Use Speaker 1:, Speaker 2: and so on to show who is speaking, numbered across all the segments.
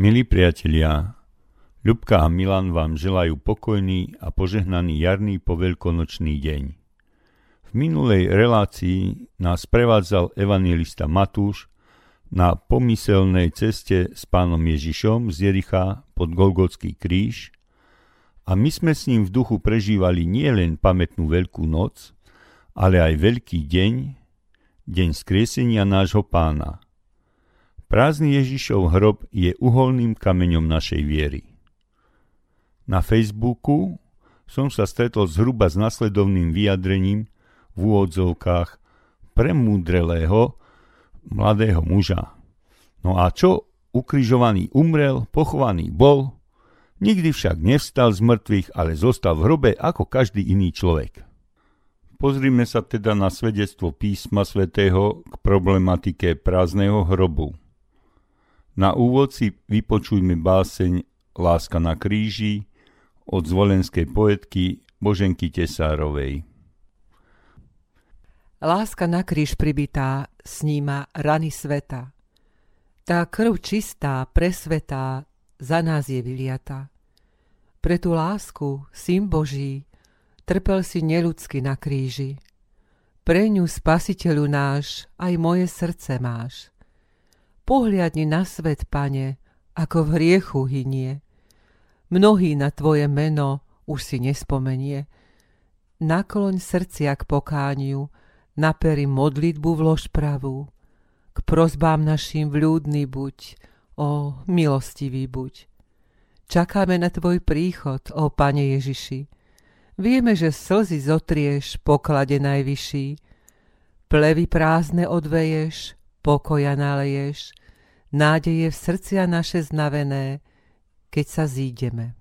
Speaker 1: Milí priatelia, Ľubka a Milan vám želajú pokojný a požehnaný jarný poveľkonočný deň. V minulej relácii nás prevádzal evangelista Matúš na pomyselnej ceste s pánom Ježišom z Jericha pod Golgotský kríž a my sme s ním v duchu prežívali nielen pamätnú Veľkú noc, ale aj Veľký deň, deň skriesenia nášho pána. Prázdny Ježišov hrob je uholným kameňom našej viery. Na Facebooku som sa stretol zhruba s nasledovným vyjadrením v úvodzovkách premúdrelého mladého muža. No a čo ukrižovaný umrel, pochovaný bol, nikdy však nevstal z mŕtvych, ale zostal v hrobe ako každý iný človek. Pozrime sa teda na svedectvo písma svätého k problematike prázdneho hrobu. Na úvod si vypočujme báseň Láska na kríži od zvolenskej poetky Boženky Tesárovej.
Speaker 2: Láska na kríž pribitá sníma rany sveta. Tá krv čistá, presvetá, za nás je vyliata. Pre tú lásku, syn Boží, trpel si neludsky na kríži. Pre ňu, spasiteľu náš, aj moje srdce máš. Pohliadni na svet, pane, ako v hriechu hynie. Mnohý na tvoje meno už si nespomenie. Nakloň srdcia k pokániu, naperi modlitbu vlož pravú. K prozbám našim vľúdny buď, o milostivý buď. Čakáme na tvoj príchod, o Pane Ježiši. Vieme, že slzy zotrieš, poklade najvyšší. Plevy prázdne odveješ, pokoja naleješ, nádeje v srdcia naše znavené, keď sa zídeme.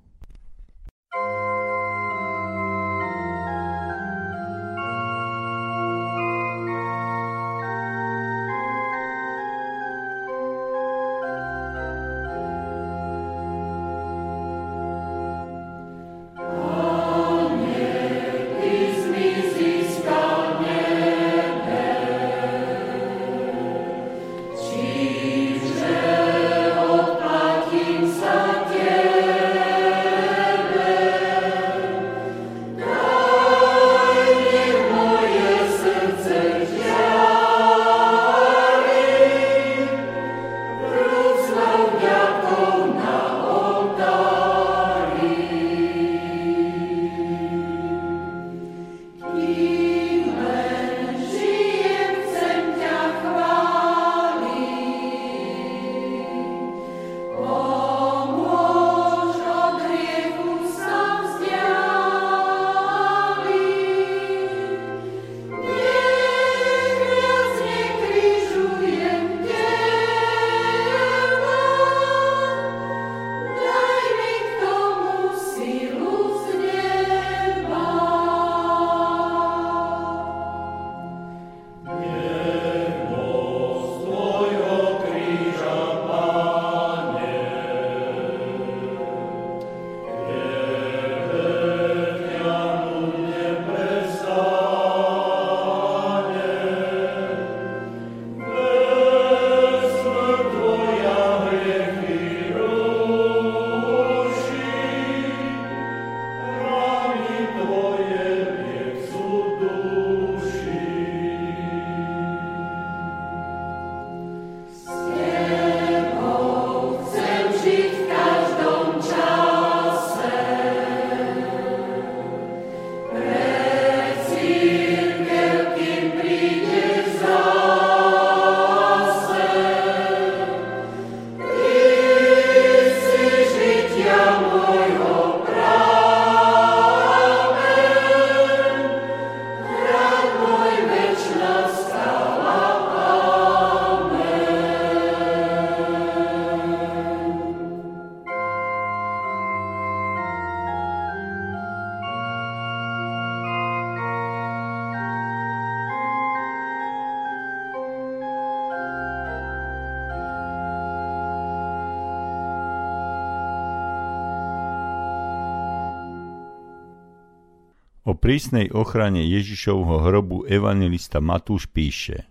Speaker 1: Prísnej ochrane Ježišovho hrobu evangelista Matúš píše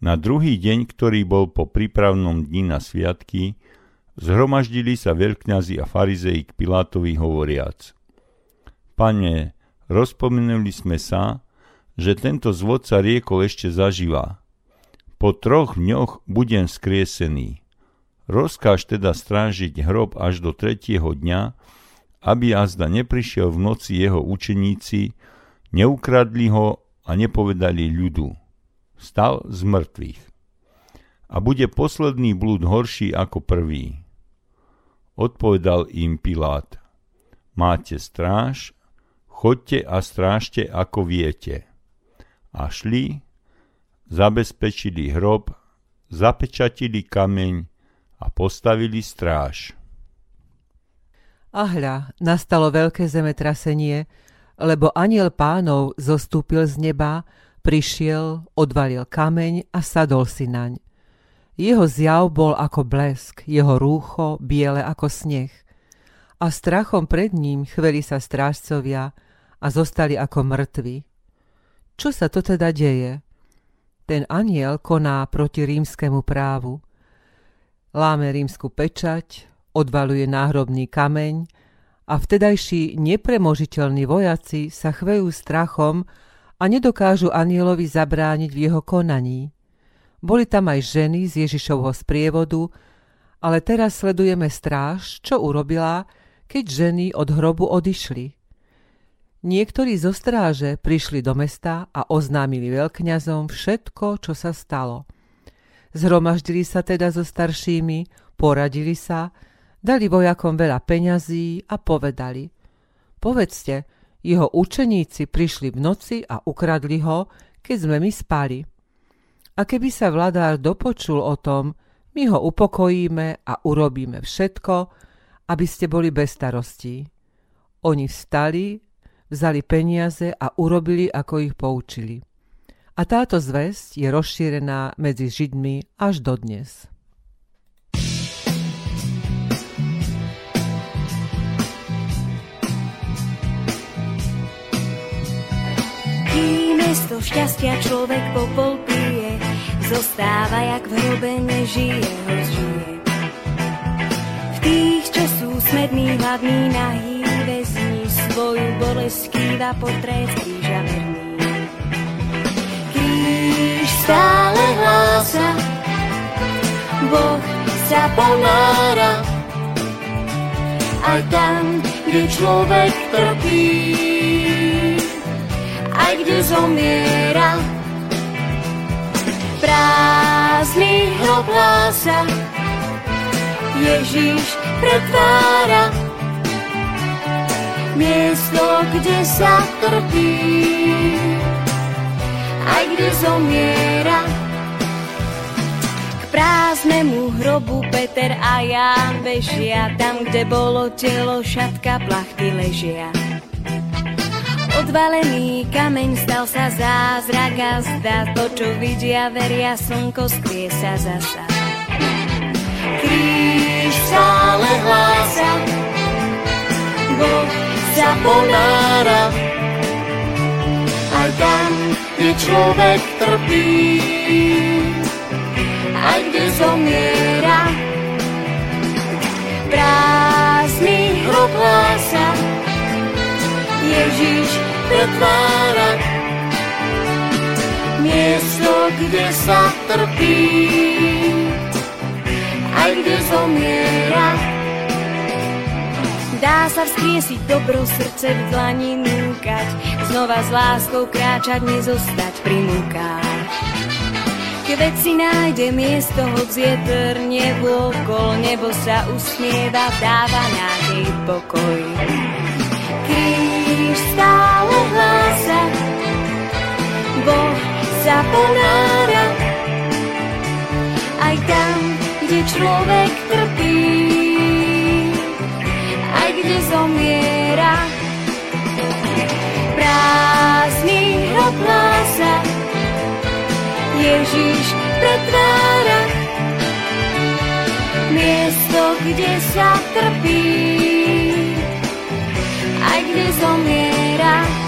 Speaker 1: Na druhý deň, ktorý bol po prípravnom dni na sviatky, Zhromaždili sa veľkňazi a farizei k Pilátovi hovoriac. Pane, rozpomenuli sme sa, že tento zvodca riekol ešte zažíva. Po troch dňoch budem skriesený. Rozkáž teda strážiť hrob až do tretieho dňa, aby azda neprišiel v noci jeho učeníci, neukradli ho a nepovedali ľudu. Stal z mŕtvych. A bude posledný blúd horší ako prvý. Odpovedal im Pilát. Máte stráž, chodte a strážte ako viete. A šli, zabezpečili hrob, zapečatili kameň a postavili stráž.
Speaker 2: A hľa, nastalo veľké zemetrasenie, lebo aniel pánov zostúpil z neba, prišiel, odvalil kameň a sadol si naň. Jeho zjav bol ako blesk, jeho rúcho biele ako sneh. A strachom pred ním chveli sa strážcovia a zostali ako mŕtvi. Čo sa to teda deje? Ten aniel koná proti rímskému právu. Láme rímsku pečať, odvaluje náhrobný kameň a vtedajší nepremožiteľní vojaci sa chvejú strachom a nedokážu anielovi zabrániť v jeho konaní. Boli tam aj ženy z Ježišovho sprievodu, ale teraz sledujeme stráž, čo urobila, keď ženy od hrobu odišli. Niektorí zo stráže prišli do mesta a oznámili veľkňazom všetko, čo sa stalo. Zhromaždili sa teda so staršími, poradili sa, dali vojakom veľa peňazí a povedali Povedzte, jeho učeníci prišli v noci a ukradli ho, keď sme my spali. A keby sa vladár dopočul o tom, my ho upokojíme a urobíme všetko, aby ste boli bez starostí. Oni vstali, vzali peniaze a urobili, ako ich poučili. A táto zväzť je rozšírená medzi Židmi až dodnes.
Speaker 3: Mesto šťastia človek popol zostáva, jak v hrobe nežije, ho žije. V tých, čo sú smední, hladní, nahý, vezní svoju bolesť skýva potret kríža verný. Kríž stále hlása, Boh sa ponára, aj tam, kde človek trpí, aj kde zomiera, prázdny hrob hlása. Ježiš pretvára miesto, kde sa trpí, aj kde zomiera. K prázdnemu hrobu Peter a Ján bežia, tam, kde bolo telo, šatka, plachty ležia. Odvalený kameň stal sa zázrak a zdá to, čo vidia, veria, slnko skrie sa zasa. Kríž stále hlása, Boh sa ponára, aj tam, kde človek trpí, aj kde zomiera. Prázdny hrob hlása, Ježiš pretvára miesto, kde sa trpí, aj kde zomiera. Dá sa vzkriesiť dobro srdce v dlani núkať, znova s láskou kráčať, nezostať pri múkách. Keď si nájde miesto, hoď je nebo okol, nebo sa usmieva, dáva nádej pokoj. Kríž stále Boh sa ponára, aj tam, kde človek trpí, aj kde zomiera. Prázdny hrob hlása, Ježiš pretvára, miesto, kde sa trpí, aj kde zomiera.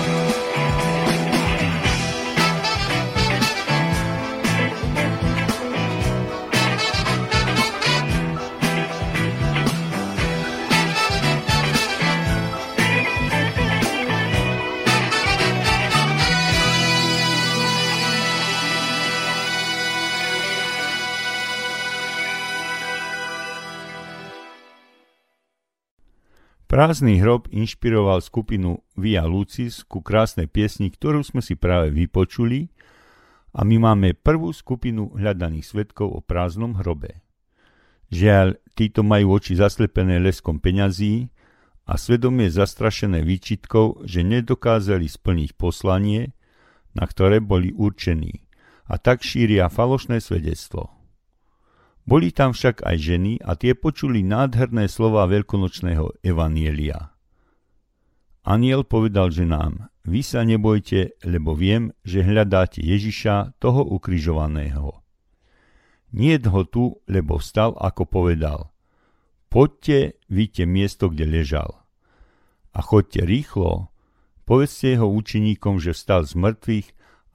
Speaker 1: Prázdny hrob inšpiroval skupinu Via Lucis ku krásnej piesni, ktorú sme si práve vypočuli a my máme prvú skupinu hľadaných svetkov o prázdnom hrobe. Žiaľ, títo majú oči zaslepené leskom peňazí a svedomie zastrašené výčitkou, že nedokázali splniť poslanie, na ktoré boli určení a tak šíria falošné svedectvo. Boli tam však aj ženy a tie počuli nádherné slova veľkonočného evanielia. Aniel povedal ženám, vy sa nebojte, lebo viem, že hľadáte Ježiša, toho ukrižovaného. Nie ho tu, lebo vstal, ako povedal. Poďte, vidíte miesto, kde ležal. A choďte rýchlo, povedzte jeho učeníkom, že vstal z mŕtvych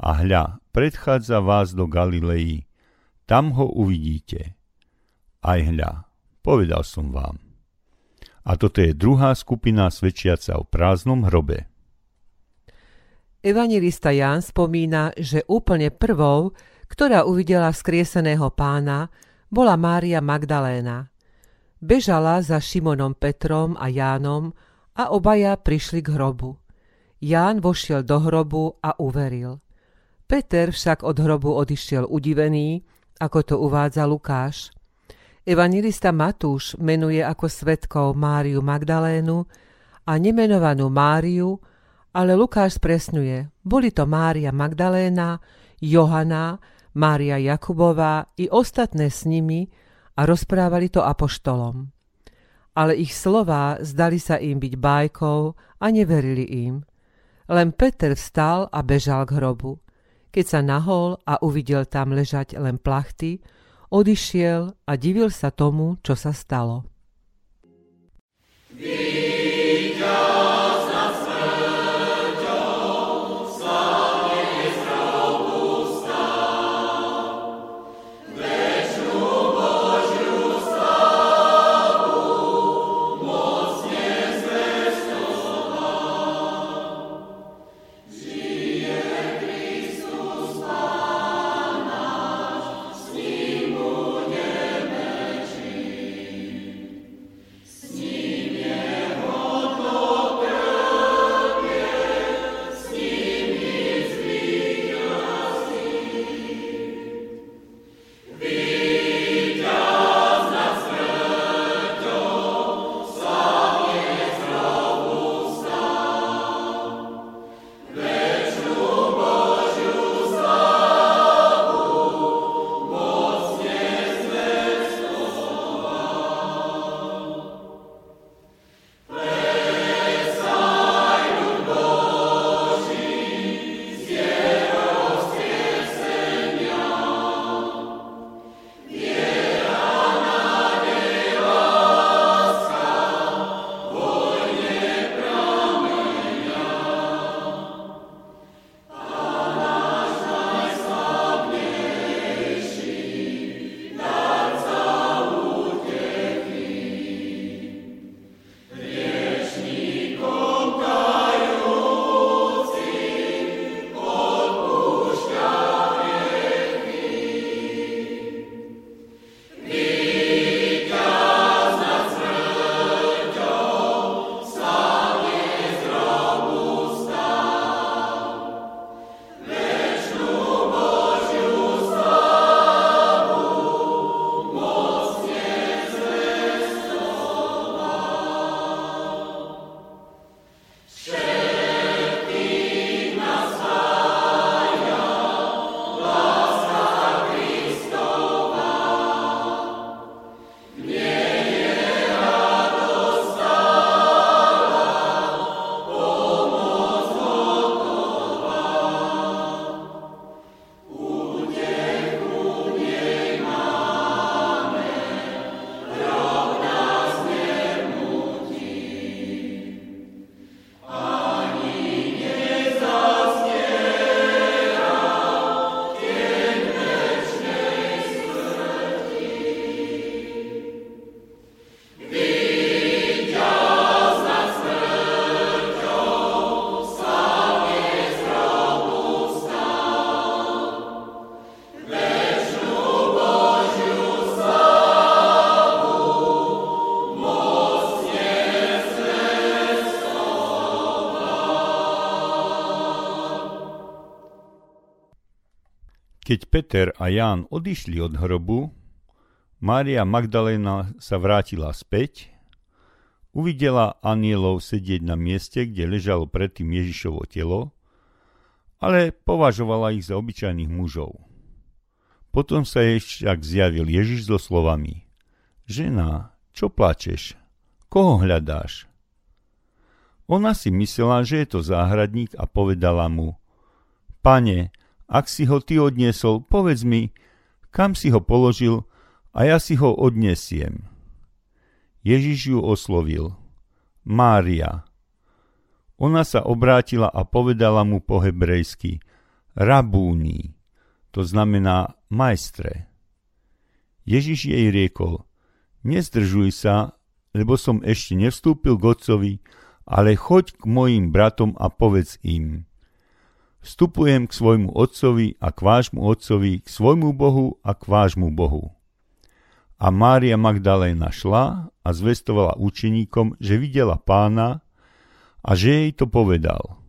Speaker 1: a hľa, predchádza vás do Galilei. Tam ho uvidíte. Aj hľa, povedal som vám. A toto je druhá skupina svedčiaca o prázdnom hrobe.
Speaker 2: Evangelista Ján spomína, že úplne prvou, ktorá uvidela skrieseného pána, bola Mária Magdaléna. Bežala za Šimonom Petrom a Jánom a obaja prišli k hrobu. Ján vošiel do hrobu a uveril. Peter však od hrobu odišiel udivený, ako to uvádza Lukáš. Evangelista Matúš menuje ako svetkov Máriu Magdalénu a nemenovanú Máriu, ale Lukáš spresňuje, boli to Mária Magdaléna, Johana, Mária Jakubová i ostatné s nimi a rozprávali to apoštolom. Ale ich slová zdali sa im byť bájkou a neverili im. Len Peter vstal a bežal k hrobu. Keď sa nahol a uvidel tam ležať len plachty, odišiel a divil sa tomu, čo sa stalo.
Speaker 1: Keď Peter a Ján odišli od hrobu, Mária Magdalena sa vrátila späť, uvidela anielov sedieť na mieste, kde ležalo predtým Ježišovo telo, ale považovala ich za obyčajných mužov. Potom sa jej však zjavil Ježiš so slovami Žena, čo plačeš? Koho hľadáš? Ona si myslela, že je to záhradník a povedala mu Pane, ak si ho ty odniesol, povedz mi, kam si ho položil a ja si ho odnesiem. Ježiš ju oslovil. Mária. Ona sa obrátila a povedala mu po hebrejsky Rabúni, to znamená majstre. Ježiš jej riekol, nezdržuj sa, lebo som ešte nevstúpil k otcovi, ale choď k mojim bratom a povedz im. Vstupujem k svojmu otcovi a k vášmu otcovi, k svojmu Bohu a k vášmu Bohu. A Mária Magdaléna šla a zvestovala učeníkom, že videla pána a že jej to povedal.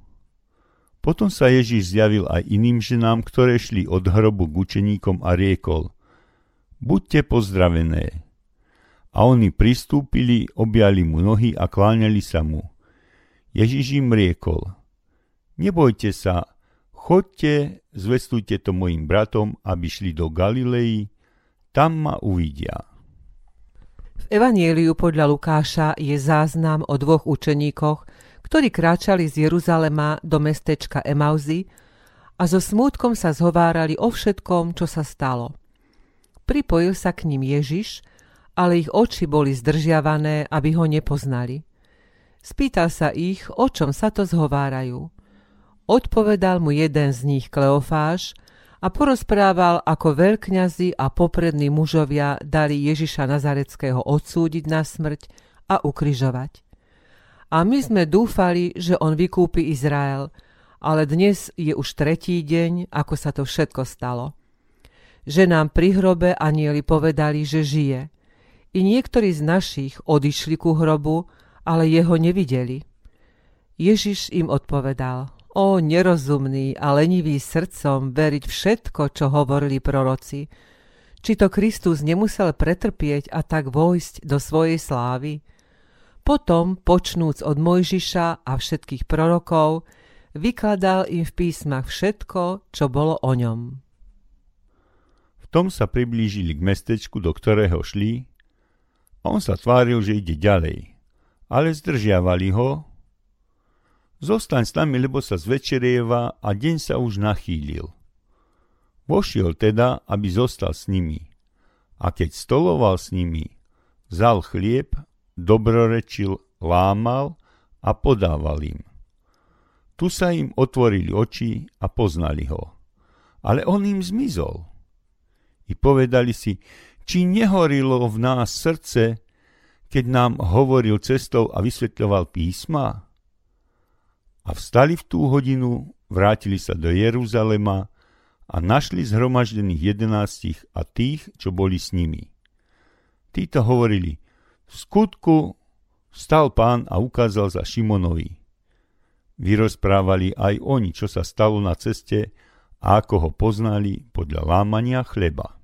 Speaker 1: Potom sa Ježíš zjavil aj iným ženám, ktoré šli od hrobu k učeníkom a riekol Buďte pozdravené. A oni pristúpili, objali mu nohy a kláňali sa mu. Ježíš im riekol Nebojte sa, chodte, zvestujte to mojim bratom, aby šli do Galilei, tam ma uvidia.
Speaker 2: V Evanieliu podľa Lukáša je záznam o dvoch učeníkoch, ktorí kráčali z Jeruzalema do mestečka Emauzy a so smútkom sa zhovárali o všetkom, čo sa stalo. Pripojil sa k ním Ježiš, ale ich oči boli zdržiavané, aby ho nepoznali. Spýtal sa ich, o čom sa to zhovárajú. Odpovedal mu jeden z nich Kleofáš, a porozprával, ako veľkňazi a poprední mužovia dali Ježiša Nazareckého odsúdiť na smrť a ukryžovať. A my sme dúfali, že on vykúpi Izrael, ale dnes je už tretí deň, ako sa to všetko stalo. Že nám pri hrobe anieli povedali, že žije. I niektorí z našich odišli ku hrobu, ale jeho nevideli. Ježiš im odpovedal, O nerozumný a lenivý srdcom veriť všetko, čo hovorili proroci. Či to Kristus nemusel pretrpieť a tak vojsť do svojej slávy? Potom, počnúc od Mojžiša a všetkých prorokov, vykladal im v písmach všetko, čo bolo o ňom.
Speaker 1: V tom sa priblížili k mestečku, do ktorého šli, on sa tváril, že ide ďalej, ale zdržiavali ho, Zostaň s nami, lebo sa zvečerieva a deň sa už nachýlil. Vošiel teda, aby zostal s nimi. A keď stoloval s nimi, vzal chlieb, dobrorečil, lámal a podával im. Tu sa im otvorili oči a poznali ho. Ale on im zmizol. I povedali si, či nehorilo v nás srdce, keď nám hovoril cestou a vysvetľoval písma? A vstali v tú hodinu, vrátili sa do Jeruzalema a našli zhromaždených jedenáctich a tých, čo boli s nimi. Títo hovorili, v skutku stal pán a ukázal za Šimonovi. Vyrozprávali aj oni, čo sa stalo na ceste a ako ho poznali podľa lámania chleba.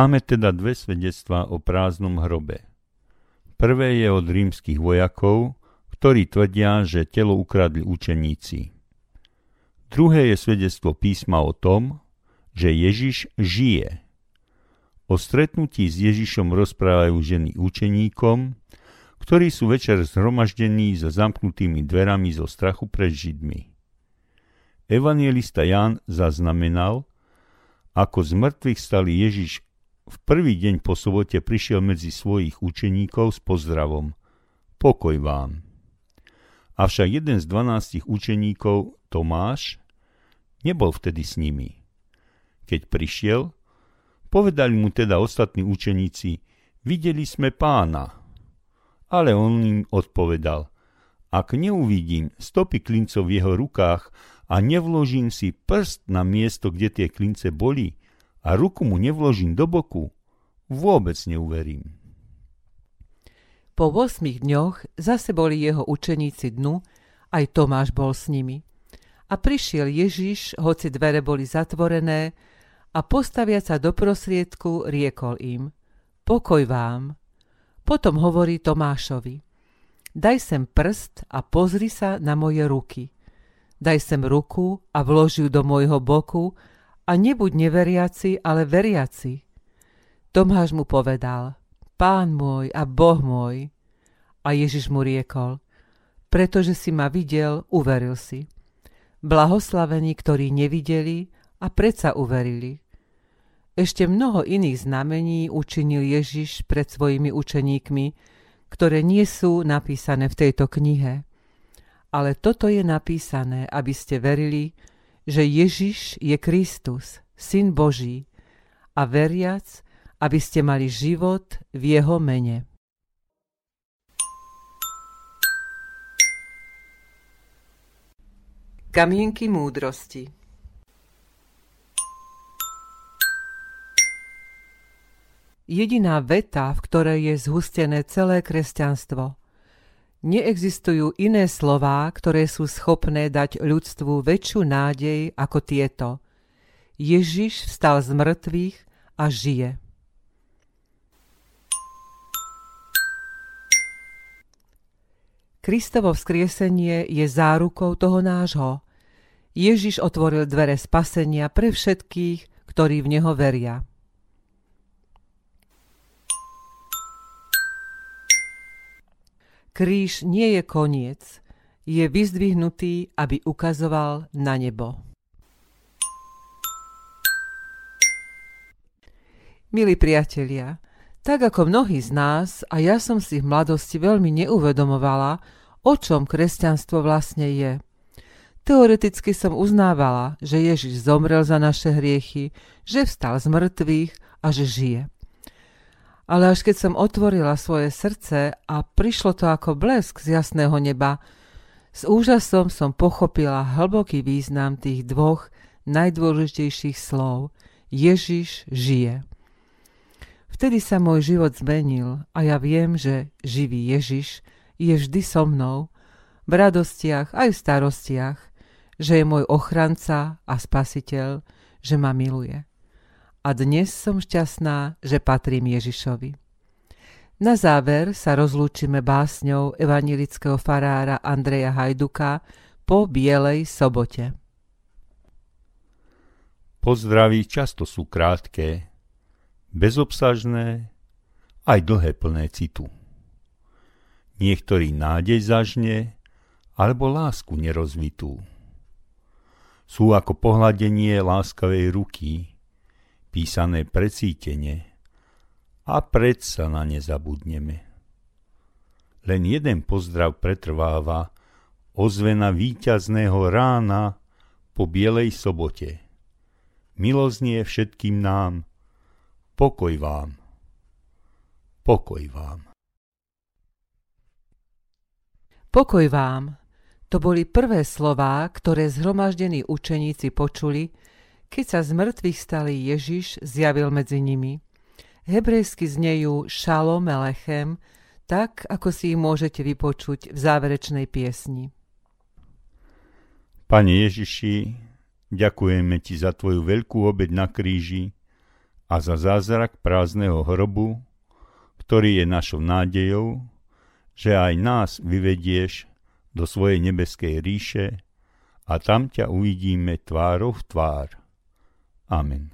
Speaker 1: Máme teda dve svedectvá o prázdnom hrobe. Prvé je od rímskych vojakov, ktorí tvrdia, že telo ukradli učeníci. Druhé je svedectvo písma o tom, že Ježiš žije. O stretnutí s Ježišom rozprávajú ženy učeníkom, ktorí sú večer zhromaždení za zamknutými dverami zo strachu pred Židmi. Evanielista Ján zaznamenal, ako z mŕtvych stali Ježiš v prvý deň po sobote prišiel medzi svojich učeníkov s pozdravom Pokoj vám. Avšak jeden z dvanástich učeníkov, Tomáš, nebol vtedy s nimi. Keď prišiel, povedali mu teda ostatní učeníci, videli sme pána. Ale on im odpovedal, ak neuvidím stopy klincov v jeho rukách a nevložím si prst na miesto, kde tie klince boli a ruku mu nevložím do boku, vôbec neuverím.
Speaker 2: Po 8 dňoch zase boli jeho učeníci dnu, aj Tomáš bol s nimi. A prišiel Ježiš, hoci dvere boli zatvorené, a postaviať sa do prosriedku riekol im, pokoj vám. Potom hovorí Tomášovi, daj sem prst a pozri sa na moje ruky. Daj sem ruku a vloži ju do môjho boku a nebuď neveriaci, ale veriaci. Tomáš mu povedal, pán môj a boh môj. A Ježiš mu riekol, pretože si ma videl, uveril si. Blahoslavení, ktorí nevideli a predsa uverili. Ešte mnoho iných znamení učinil Ježiš pred svojimi učeníkmi, ktoré nie sú napísané v tejto knihe. Ale toto je napísané, aby ste verili, že Ježiš je Kristus, Syn Boží, a veriac, aby ste mali život v Jeho mene. Kamienky múdrosti Jediná veta, v ktorej je zhustené celé kresťanstvo. Neexistujú iné slová, ktoré sú schopné dať ľudstvu väčšiu nádej ako tieto. Ježiš vstal z mŕtvych a žije. Kristovo vzkriesenie je zárukou toho nášho. Ježiš otvoril dvere spasenia pre všetkých, ktorí v Neho veria. Kríž nie je koniec, je vyzdvihnutý, aby ukazoval na nebo. Milí priatelia, tak ako mnohí z nás, a ja som si v mladosti veľmi neuvedomovala, o čom kresťanstvo vlastne je. Teoreticky som uznávala, že Ježiš zomrel za naše hriechy, že vstal z mŕtvych a že žije. Ale až keď som otvorila svoje srdce a prišlo to ako blesk z jasného neba, s úžasom som pochopila hlboký význam tých dvoch najdôležitejších slov. Ježiš žije. Vtedy sa môj život zmenil a ja viem, že živý Ježiš je vždy so mnou, v radostiach aj v starostiach, že je môj ochranca a spasiteľ, že ma miluje. A dnes som šťastná, že patrím Ježišovi. Na záver sa rozlúčime básňou evanilického farára Andreja Hajduka po Bielej sobote.
Speaker 1: Pozdraví často sú krátke, bezobsažné, aj dlhé plné citu. Niektorý nádej zažne, alebo lásku nerozvitú. Sú ako pohľadenie láskavej ruky, písané precítene, a predsa na ne zabudneme. Len jeden pozdrav pretrváva, ozvena víťazného rána po Bielej sobote. Miloznie všetkým nám, Pokoj vám. Pokoj vám.
Speaker 2: Pokoj vám. To boli prvé slová, ktoré zhromaždení učeníci počuli, keď sa z mŕtvych stali Ježiš zjavil medzi nimi. Hebrejsky znejú šalom elechem, tak ako si ich môžete vypočuť v záverečnej piesni.
Speaker 1: Pane Ježiši, ďakujeme Ti za Tvoju veľkú obeď na kríži, a za zázrak prázdneho hrobu, ktorý je našou nádejou, že aj nás vyvedieš do svojej nebeskej ríše a tam ťa uvidíme tvárou v tvár. Amen.